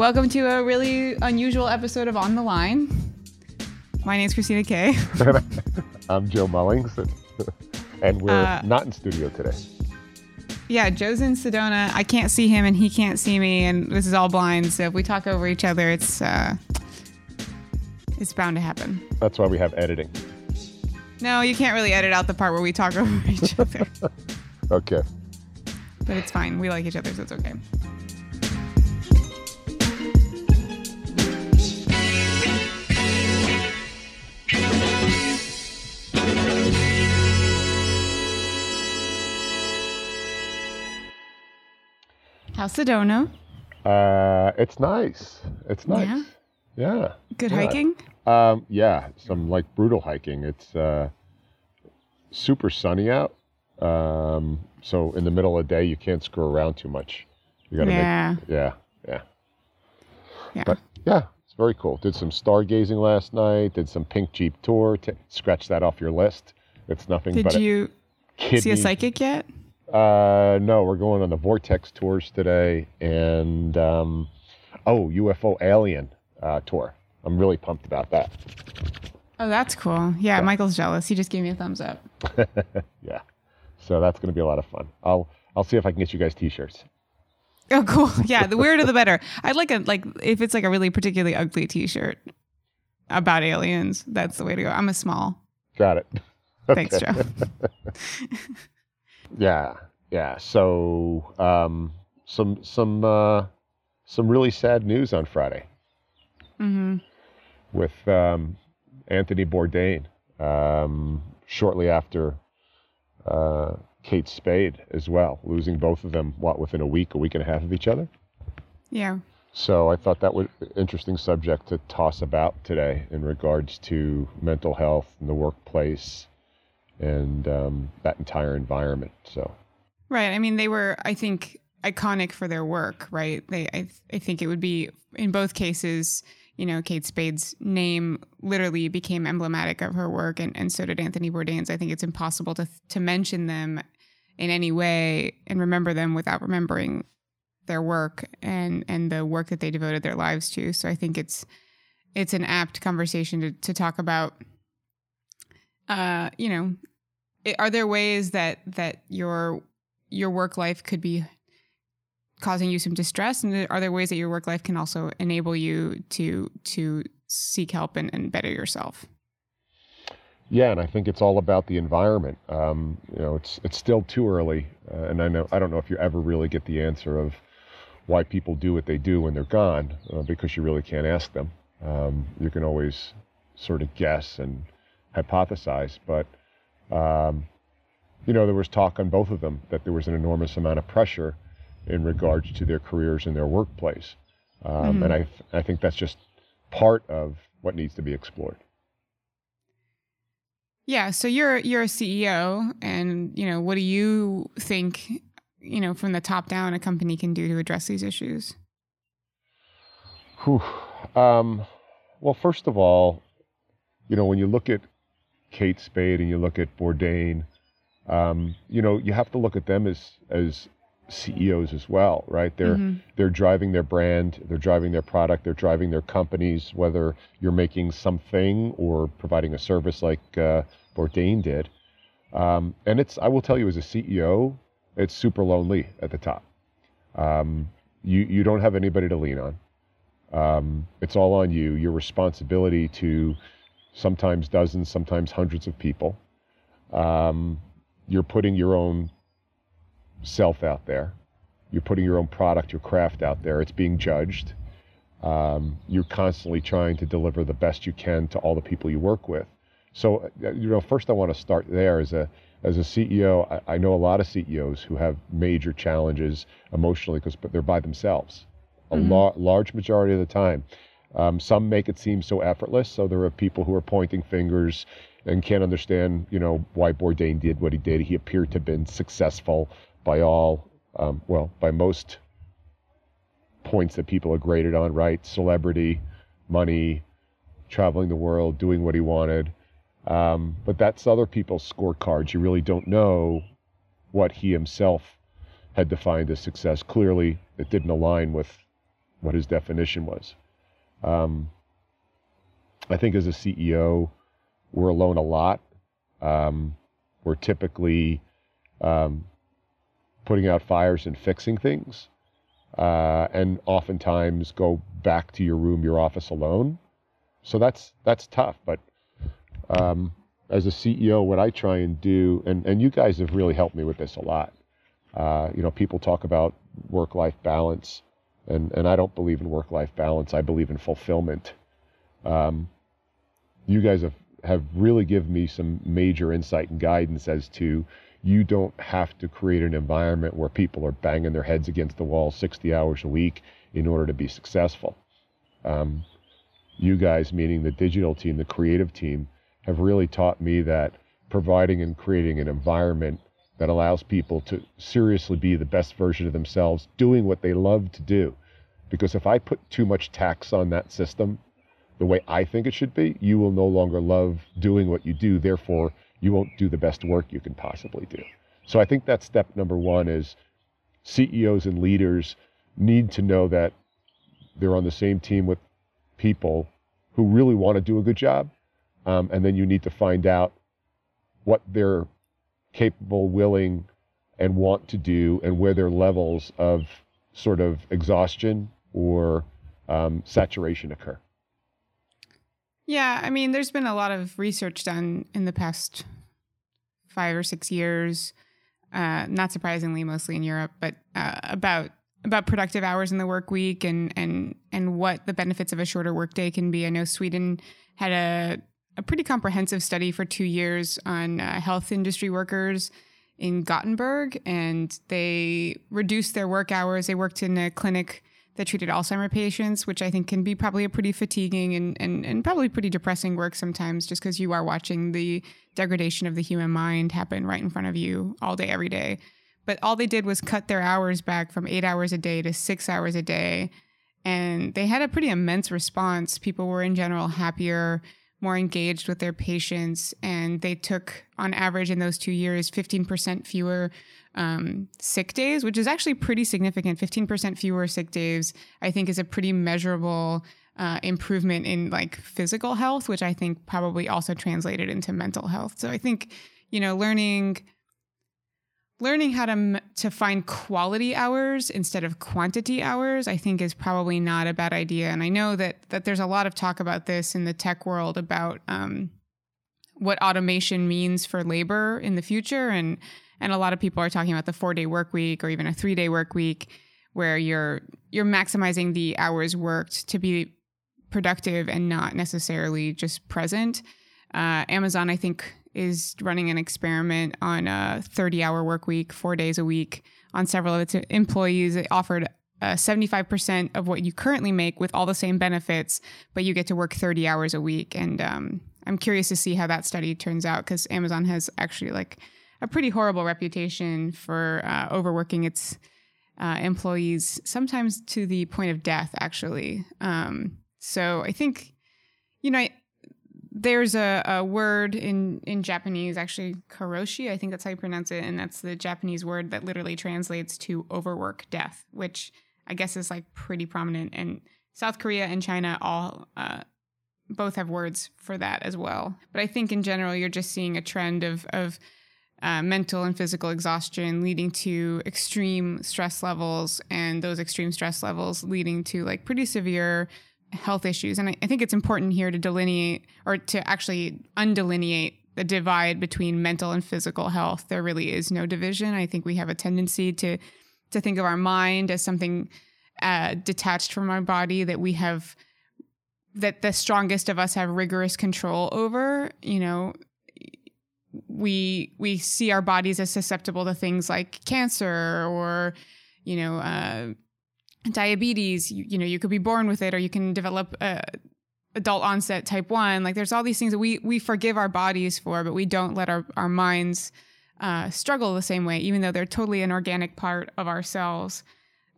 Welcome to a really unusual episode of On the Line. My name's Christina Kay. I'm Joe Mullings, and we're Uh, not in studio today. Yeah, Joe's in Sedona. I can't see him and he can't see me, and this is all blind. So if we talk over each other, it's uh, it's bound to happen. That's why we have editing. No, you can't really edit out the part where we talk over each other, Okay. but it's fine. We like each other, so it's okay. How's Sedona? Uh, it's nice. It's nice. Yeah? Yeah. Good Yeah. hiking? Um, yeah, some like brutal hiking. It's uh, super sunny out. Um, so in the middle of the day, you can't screw around too much. You gotta Yeah. make. Yeah. Yeah. Yeah. But yeah, it's very cool. Did some stargazing last night. Did some pink jeep tour. T- scratch that off your list. It's nothing Did you kidney. see a psychic yet? Uh, no, we're going on the Vortex tours today, and um, oh, UFO Alien uh, tour. I'm really pumped about that. Oh, that's cool. Yeah, Michael's jealous. He just gave me a thumbs up. Yeah, so that's going to be a lot of fun. I'll I'll see if I can get you guys T-shirts. Oh, cool. Yeah, the weirder the better. I'd like a like if it's like a really particularly ugly T-shirt about aliens. That's the way to go. I'm a small. Got it. Thanks, Okay. Joe. Yeah, yeah. So um, some some uh, some really sad news on Friday hmm with um, Anthony Bourdain. Um, shortly after uh, Kate Spade as well, losing both of them what within a week, a week and a half of each other. Yeah. So I thought that was an interesting subject to toss about today in regards to mental health in the workplace and um, that entire environment. So Right. I mean, they were, I think, iconic for their work, right? They, I, I think it would be in both cases. You know, Kate Spade's name literally became emblematic of her work, and, and so did Anthony Bourdain's. I think it's impossible to to mention them in any way and remember them without remembering their work and and the work that they devoted their lives to. So I think it's it's an apt conversation to to talk about. Uh, you know, are there ways that that your your work life could be causing you some distress and are there ways that your work life can also enable you to to seek help and, and better yourself yeah, and I think it's all about the environment. Um, you know, it's it's still too early, uh, and I know I don't know if you ever really get the answer of why people do what they do when they're gone, uh, because you really can't ask them. Um, you can always sort of guess and hypothesize, but um, you know, there was talk on both of them that there was an enormous amount of pressure in regards to their careers and their workplace, um, and I th- I think that's just part of what needs to be explored. yeah so you're you're a ceo and you know what do you think you know from the top down a company can do to address these issues Whew. Um, well, first of all, you know, when you look at Kate Spade and you look at Bourdain, um, you know, you have to look at them as as CEOs as well, right? They're Mhm. they're driving their brand, they're driving their product, they're driving their companies. Whether you're making something or providing a service like uh, Bourdain did, um, and it's I will tell you as a CEO, it's super lonely at the top. Um, you you don't have anybody to lean on. Um, it's all on you. Your responsibility to sometimes dozens, sometimes hundreds of people. Um, you're putting your own self out there. You're putting your own product, your craft out there. It's being judged. Um, you're constantly trying to deliver the best you can to all the people you work with. So, uh, you know, first I want to start there as a as a CEO. I, I know a lot of CEOs who have major challenges emotionally because they're by themselves. A Mhm. lar- large majority of the time. Um, some make it seem so effortless. So there are people who are pointing fingers and can't understand, you know, why Bourdain did what he did. He appeared to have been successful by all, um, well, by most points that people are graded on, right? Celebrity, money, traveling the world, doing what he wanted. Um, but that's other people's scorecards. You really don't know what he himself had defined as success. Clearly, it didn't align with what his definition was. Um, I think as a CEO, we're alone a lot. Um, we're typically um, putting out fires and fixing things, uh, and oftentimes go back to your room, your office alone. So that's that's tough. But um, as a CEO, what I try and do, and and you guys have really helped me with this a lot. Uh, you know, people talk about work-life balance, and and I don't believe in work-life balance. I believe in fulfillment. Um, you guys have have really given me some major insight and guidance as to you don't have to create an environment where people are banging their heads against the wall 60 hours a week in order to be successful. Um, you guys, meaning the digital team, the creative team, have really taught me that providing and creating an environment that allows people to seriously be the best version of themselves, doing what they love to do. Because if I put too much tax on that system, the way I think it should be, you will no longer love doing what you do. Therefore, you won't do the best work you can possibly do. So I think that's step number one is CEOs and leaders need to know that they're on the same team with people who really want to do a good job. Um, and then you need to find out what they're capable, willing, and want to do, and where their levels of sort of exhaustion or um, saturation occur. Yeah, I mean, there's been a lot of research done in the past five or six years, uh, not surprisingly, mostly in Europe, but uh, about about productive hours in the work week and and and what the benefits of a shorter workday can be. I know Sweden had a a pretty comprehensive study for two years on uh, health industry workers in Gothenburg, and they reduced their work hours. They worked in a clinic that treated Alzheimer patients, which I think can be probably a pretty fatiguing and, and, and probably pretty depressing work sometimes, just because you are watching the degradation of the human mind happen right in front of you all day, every day. But all they did was cut their hours back from eight hours a day to six hours a day. And they had a pretty immense response. People were in general happier, more engaged with their patients. And they took, on average, in those two years, 15% fewer um, sick days, which is actually pretty significant. 15% fewer sick days, I think, is a pretty measurable uh, improvement in like physical health, which I think probably also translated into mental health. So I think, you know, learning learning how to to find quality hours instead of quantity hours i think is probably not a bad idea and i know that that there's a lot of talk about this in the tech world about um, what automation means for labor in the future and and a lot of people are talking about the four day work week or even a three day work week where you're you're maximizing the hours worked to be productive and not necessarily just present. Uh, Amazon, I think, is running an experiment on a 30 hour work week, four days a week on several of its employees. It offered uh, 75% of what you currently make with all the same benefits, but you get to work 30 hours a week. And um, I'm curious to see how that study turns out because Amazon has actually like a pretty horrible reputation for uh, overworking its uh, employees, sometimes to the point of death, actually. Um, so I think, you know, I, there's a, a, word in, in Japanese, actually, karoshi, I think that's how you pronounce it. And that's the Japanese word that literally translates to overwork death, which I guess is like pretty prominent. And South Korea and China all uh, both have words for that as well. But I think in general, you're just seeing a trend of, of uh, mental and physical exhaustion leading to extreme stress levels and those extreme stress levels leading to like pretty severe health issues. And I, I think it's important here to delineate or to actually undelineate the divide between mental and physical health. There really is no division. I think we have a tendency to to think of our mind as something uh, detached from our body that we have that the strongest of us have rigorous control over you know. We we see our bodies as susceptible to things like cancer or you know uh, diabetes you, you, know you could be born with it or you can develop uh, adult onset type 1 like there's all these things that we we forgive our bodies for but we don't let our, our minds uh, struggle the same way even though they're totally an organic part of ourselves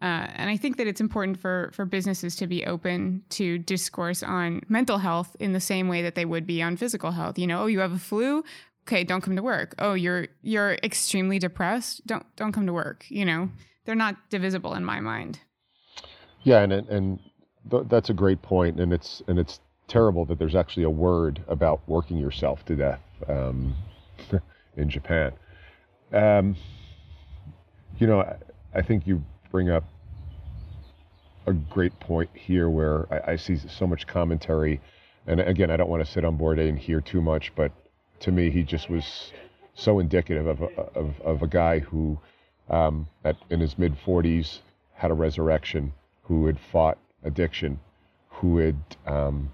uh, and I think that it's important for for businesses to be open to discourse on mental health in the same way that they would be on physical health. You know, oh, you have a flu okay, don't come to work. Oh, you're you're extremely depressed. Don't don't come to work. You know, they're not divisible in my mind. Yeah, and and th- that's a great point, and it's and it's terrible that there's actually a word about working yourself to death um, in Japan. Um, you know, I, I, think you bring up a great point here where I, I, see so much commentary. And again, I don't want to sit on Bourdain hear too much, but to me, he just was so indicative of a, of, of a guy who, um, at, in his mid 40s, had a resurrection, who had fought addiction, who had um,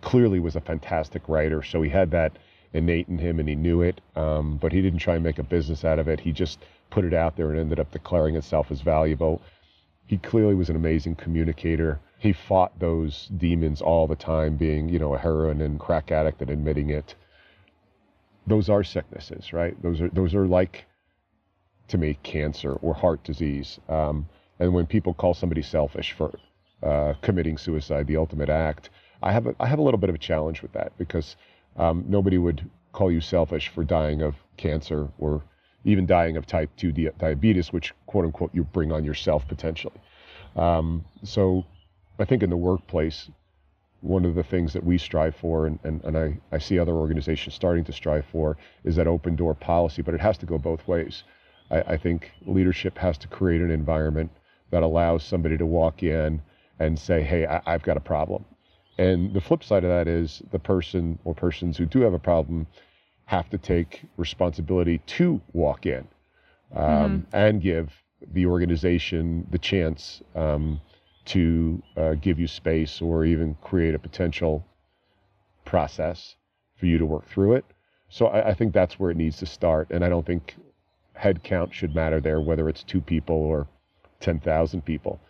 clearly was a fantastic writer. So he had that innate in him and he knew it, um, but he didn't try and make a business out of it. He just put it out there and ended up declaring itself as valuable. He clearly was an amazing communicator. He fought those demons all the time, being, you know, a heroin and crack addict and admitting it. Those are sicknesses, right? Those are those are like, to me, cancer or heart disease. Um, and when people call somebody selfish for uh, committing suicide, the ultimate act, I have a, I have a little bit of a challenge with that because um, nobody would call you selfish for dying of cancer or even dying of type 2 di- diabetes, which, quote unquote, you bring on yourself potentially. Um, so I think in the workplace, one of the things that we strive for, and, and, and I, I see other organizations starting to strive for, is that open door policy, but it has to go both ways. I, I think leadership has to create an environment that allows somebody to walk in and say, hey, I, I've got a problem. And the flip side of that is the person or persons who do have a problem have to take responsibility to walk in um, mm-hmm. and give the organization the chance um, to uh, give you space or even create a potential process for you to work through it. So I, I think that's where it needs to start. And I don't think head count should matter there, whether it's two people or 10,000 people.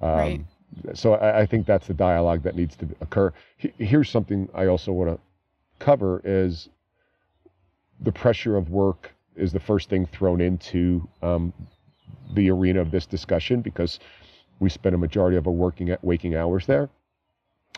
Um, right so I, I, think that's the dialogue that needs to occur. Here's something I also want to cover is the pressure of work is the first thing thrown into um, the arena of this discussion because we spend a majority of our working at waking hours there.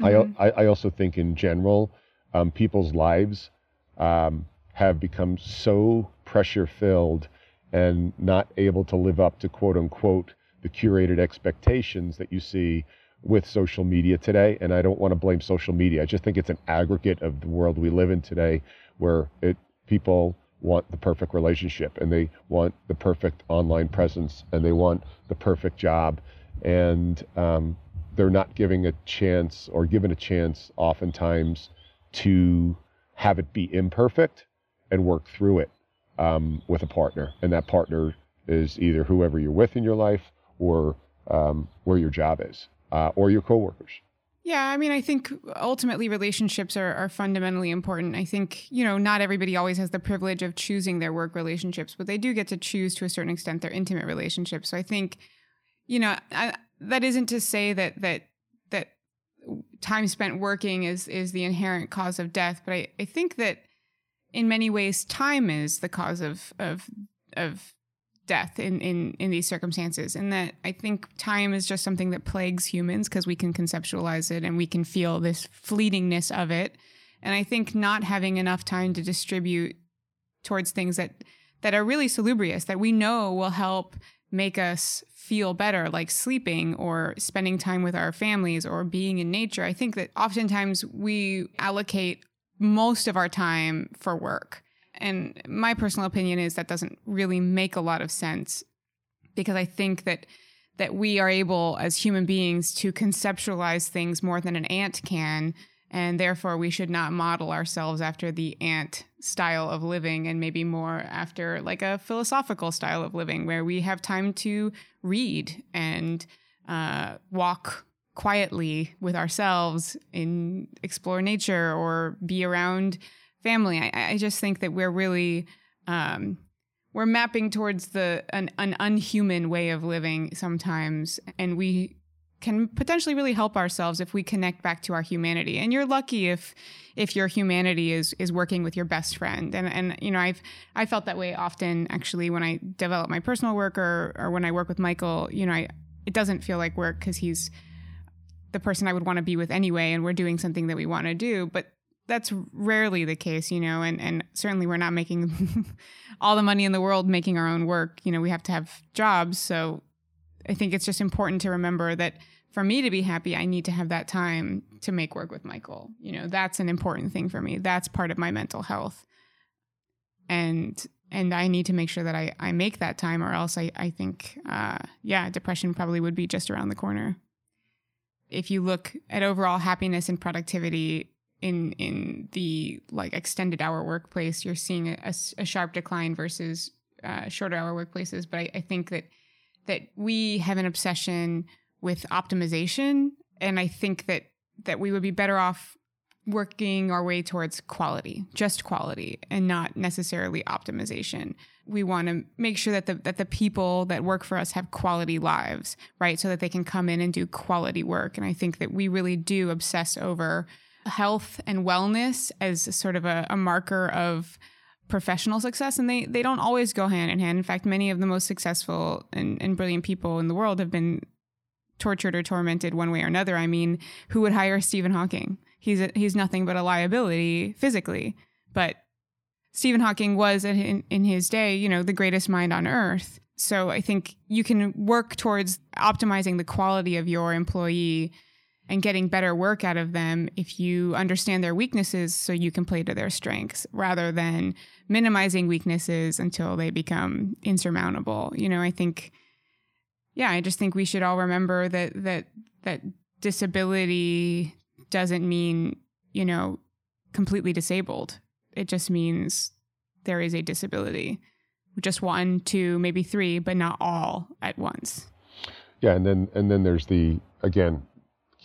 Mm-hmm. I, I also think in general, um, people's lives um, have become so pressure filled and not able to live up to quote unquote the curated expectations that you see with social media today. And I don't want to blame social media. I just think it's an aggregate of the world we live in today where it people want the perfect relationship and they want the perfect online presence and they want the perfect job. And um, they're not giving a chance or given a chance oftentimes to have it be imperfect and work through it um, with a partner. And that partner is either whoever you're with in your life or um, where your job is uh, or your coworkers. Yeah, I mean, I think ultimately relationships are, are fundamentally important. I think, you know, not everybody always has the privilege of choosing their work relationships, but they do get to choose to a certain extent their intimate relationships. So I think, you know, I, that isn't to say that that that time spent working is is the inherent cause of death, but I, I think that in many ways time is the cause of of of death in, in, in these circumstances. And that I think time is just something that plagues humans because we can conceptualize it and we can feel this fleetingness of it. And I think not having enough time to distribute towards things that, that are really salubrious, that we know will help make us feel better, like sleeping or spending time with our families or being in nature. I think that oftentimes we allocate most of our time for work and my personal opinion is that doesn't really make a lot of sense because I think that that we are able as human beings to conceptualize things more than an ant can and therefore we should not model ourselves after the ant style of living and maybe more after like a philosophical style of living where we have time to read and uh, walk quietly with ourselves and explore nature or be around family. I, I just think that we're really um, we're mapping towards the an, an unhuman way of living sometimes, and we can potentially really help ourselves if we connect back to our humanity. And you're lucky if if your humanity is is working with your best friend. And and you know, I've I felt that way often actually when I develop my personal work or or when I work with Michael, you know, I it doesn't feel like work cuz he's the person I would want to be with anyway and we're doing something that we want to do, but that's rarely the case, you know, and, and certainly we're not making all the money in the world making our own work. You know, we have to have jobs. So I think it's just important to remember that for me to be happy, I need to have that time to make work with Michael. You know, that's an important thing for me. That's part of my mental health. And and I need to make sure that I, I make that time or else I, I think uh, yeah, depression probably would be just around the corner. If you look at overall happiness and productivity in in the like extended hour workplace, you're seeing a, a sharp decline versus uh, shorter hour workplaces. But I, I think that that we have an obsession with optimization, and I think that that we would be better off working our way towards quality, just quality, and not necessarily optimization. We want to make sure that the that the people that work for us have quality lives, right? So that they can come in and do quality work. And I think that we really do obsess over health and wellness as sort of a, a marker of professional success and they they don't always go hand in hand. In fact many of the most successful and, and brilliant people in the world have been tortured or tormented one way or another. I mean who would hire stephen hawking? He's a, he's nothing but a liability physically. But stephen hawking was in, in his day you know the greatest mind on earth. So i think you can work towards optimizing the quality of your employee and getting better work out of them if you understand their weaknesses so you can play to their strengths rather than minimizing weaknesses until they become insurmountable. You know, I think yeah, I just think we should all remember that that that disability doesn't mean, you know, completely disabled. It just means there is a disability. Just one, two, maybe three, but not all at once. Yeah, and then and then there's the again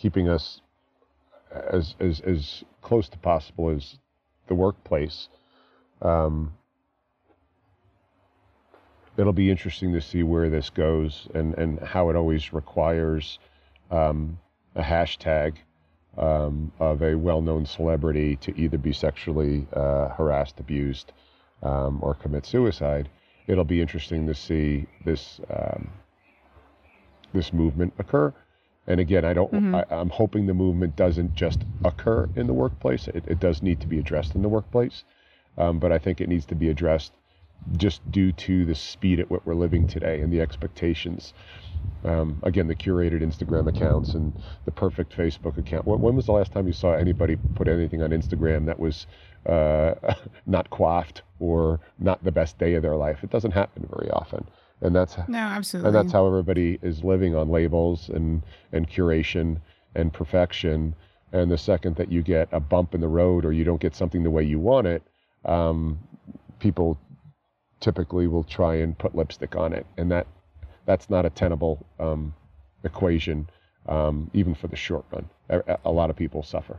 keeping us as as as close to possible as the workplace. Um, it'll be interesting to see where this goes and and how it always requires um, a hashtag um, of a well-known celebrity to either be sexually uh, harassed, abused, um, or commit suicide. It'll be interesting to see this um, this movement occur. And again, I don't. Mm-hmm. I, am hoping the movement doesn't just occur in the workplace. It, it does need to be addressed in the workplace, um, but I think it needs to be addressed just due to the speed at what we're living today and the expectations. Um, again, the curated Instagram accounts and the perfect Facebook account. When, when, was the last time you saw anybody put anything on Instagram that was uh, not coiffed or not the best day of their life? It doesn't happen very often and that's no, absolutely, and that's how everybody is living on labels and and curation and perfection. And the second that you get a bump in the road or you don't get something the way you want it, um, people typically will try and put lipstick on it, and that that's not a tenable um, equation, um, even for the short run. A, a, lot of people suffer.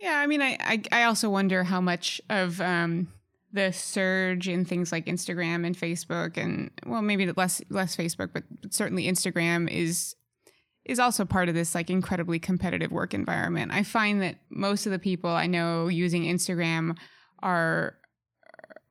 Yeah, I mean, I I, I also wonder how much of um, the surge in things like Instagram and Facebook and well maybe less less Facebook but, but certainly Instagram is is also part of this like incredibly competitive work environment. I find that most of the people I know using Instagram are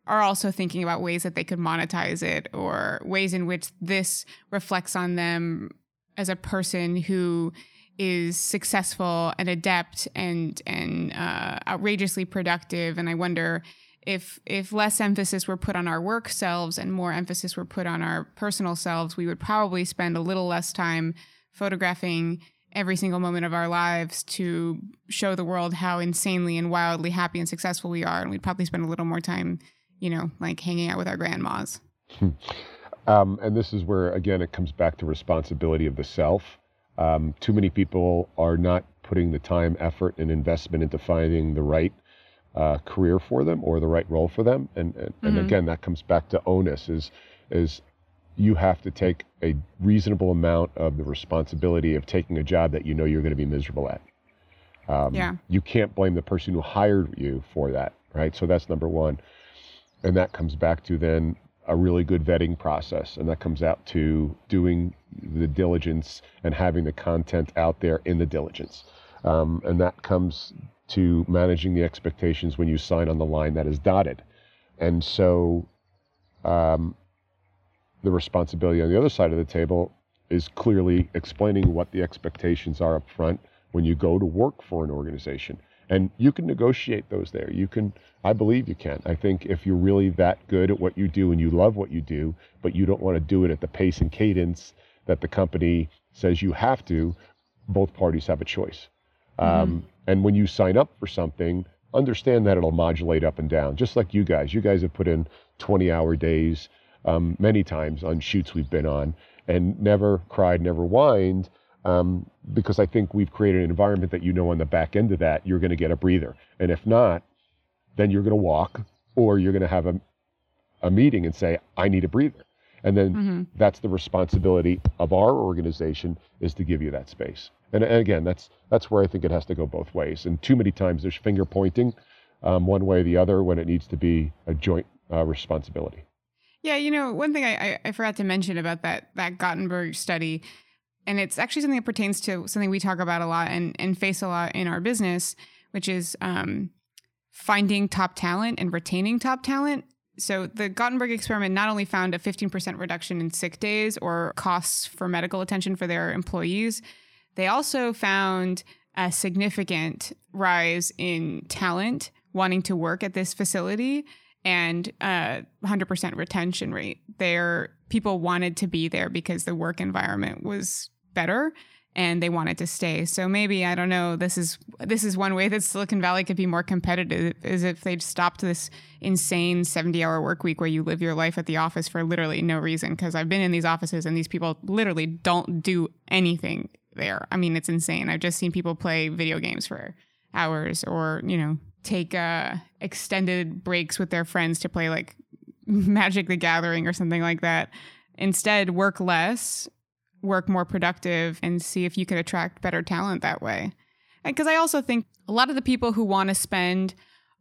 are also thinking about ways that they could monetize it or ways in which this reflects on them as a person who is successful and adept and and uh, outrageously productive and i wonder if if less emphasis were put on our work selves and more emphasis were put on our personal selves, we would probably spend a little less time photographing every single moment of our lives to show the world how insanely and wildly happy and successful we are, and we'd probably spend a little more time, you know, like hanging out with our grandmas. Um, and this is where again it comes back to responsibility of the self. Um, too many people are not putting the time, effort, and investment into finding the right uh, career for them or the right role for them. And and, mm-hmm. and again, that comes back to onus is is you have to take a reasonable amount of the responsibility of taking a job that you know you're going to be miserable at. Um, yeah. You can't blame the person who hired you for that, right? So that's number one. And that comes back to then a really good vetting process. And that comes out to doing the diligence and having the content out there in the diligence. Um, and that comes to managing the expectations when you sign on the line that is dotted. And so um, the responsibility on the other side of the table is clearly explaining what the expectations are up front when you go to work for an organization. And you can negotiate those there. You can, I believe you can. I think if you're really that good at what you do and you love what you do, but you don't want to do it at the pace and cadence that the company says you have to, both parties have a choice. Mm-hmm. Um, and when you sign up for something, understand that it'll modulate up and down, just like you guys. You guys have put in 20 hour days um, many times on shoots we've been on and never cried, never whined. Um, because I think we've created an environment that you know on the back end of that, you're going to get a breather. And if not, then you're going to walk or you're going to have a, a meeting and say, I need a breather. And then mm-hmm. that's the responsibility of our organization is to give you that space. And, and, again, that's that's where I think it has to go both ways. And too many times there's finger pointing um, one way or the other when it needs to be a joint uh, responsibility. Yeah, you know, one thing I, I, forgot to mention about that that Gothenburg study, and it's actually something that pertains to something we talk about a lot and, and face a lot in our business, which is um, finding top talent and retaining top talent. So the Gothenburg experiment not only found a 15% reduction in sick days or costs for medical attention for their employees, they also found a significant rise in talent wanting to work at this facility and a 100% retention rate. Their people wanted to be there because the work environment was better and they wanted to stay. So maybe I don't know. This is this is one way that Silicon Valley could be more competitive is if they'd stopped this insane seventy-hour work week where you live your life at the office for literally no reason. Because I've been in these offices and these people literally don't do anything there. I mean, it's insane. I've just seen people play video games for hours, or you know, take uh, extended breaks with their friends to play like Magic the Gathering or something like that. Instead, work less work more productive and see if you can attract better talent that way. Because I also think a lot of the people who want to spend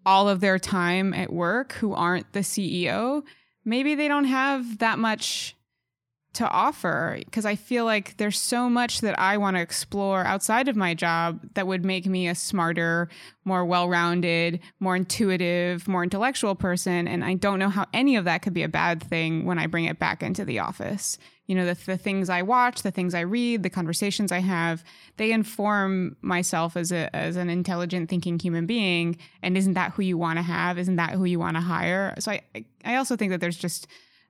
all of their time at work who aren't the CEO, maybe they don't have that much to offer because I feel like there's so much that I want to explore outside of my job that would make me a smarter, more well rounded, more intuitive, more intellectual person. And I don't know how any of that could be a bad thing when I bring it back into the office you know the, the things i watch the things i read the conversations i have they inform myself as a as an intelligent thinking human being and isn't that who you want to have isn't that who you want to hire so i i also think that there's just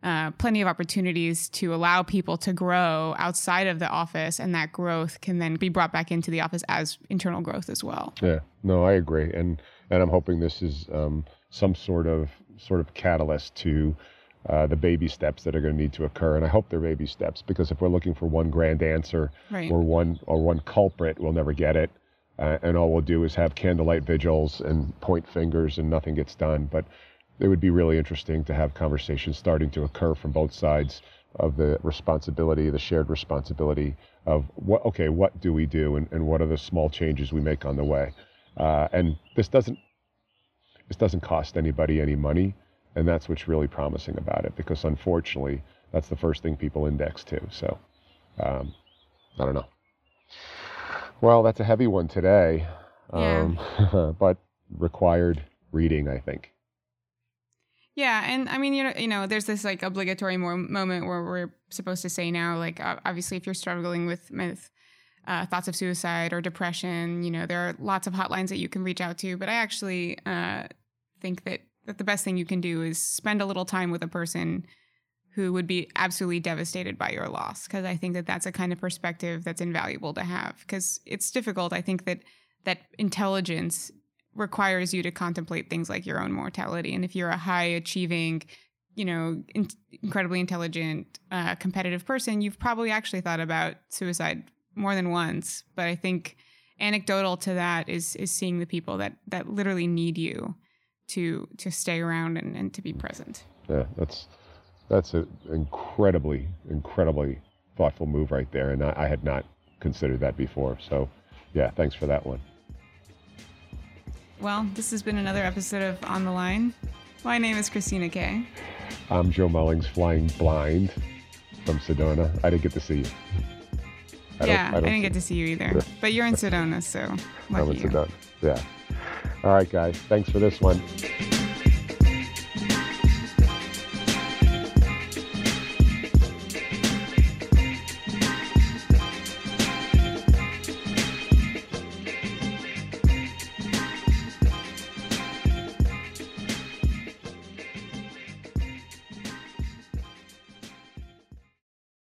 uh, plenty of opportunities to allow people to grow outside of the office and that growth can then be brought back into the office as internal growth as well yeah no i agree and and i'm hoping this is um, some sort of sort of catalyst to uh, the baby steps that are going to need to occur. And I hope they're baby steps because if we're looking for one grand answer right. or one or one culprit, we'll never get it. Uh, and all we'll do is have candlelight vigils and point fingers, and nothing gets done. But it would be really interesting to have conversations starting to occur from both sides of the responsibility, the shared responsibility of what. Okay, what do we do, and, and what are the small changes we make on the way? Uh, and this doesn't this doesn't cost anybody any money. And that's what's really promising about it because unfortunately, that's the first thing people index to. So um, I don't know. Well, that's a heavy one today, um, but required reading, I think. Yeah, and I mean, you know, you know, there's this like obligatory more moment where we're supposed to say now, like, obviously, if you're struggling with with uh, thoughts of suicide or depression, you know, there are lots of hotlines that you can reach out to. But I actually uh, think that that the best thing you can do is spend a little time with a person who would be absolutely devastated by your loss because i think that that's a kind of perspective that's invaluable to have because it's difficult i think that that intelligence requires you to contemplate things like your own mortality and if you're a high achieving you know in- incredibly intelligent uh, competitive person you've probably actually thought about suicide more than once but i think anecdotal to that is is seeing the people that that literally need you to to stay around and, and to be present. Yeah, that's that's an incredibly incredibly thoughtful move right there, and I, I had not considered that before. So, yeah, thanks for that one. Well, this has been another episode of On the Line. My name is Christina Kay. I'm Joe Mullings, flying blind from Sedona. I didn't get to see you. I yeah, I, I, didn't get to see you either. But you're in Sedona, so lucky I'm in Sedona. Yeah. All right, guys. Thanks for this one.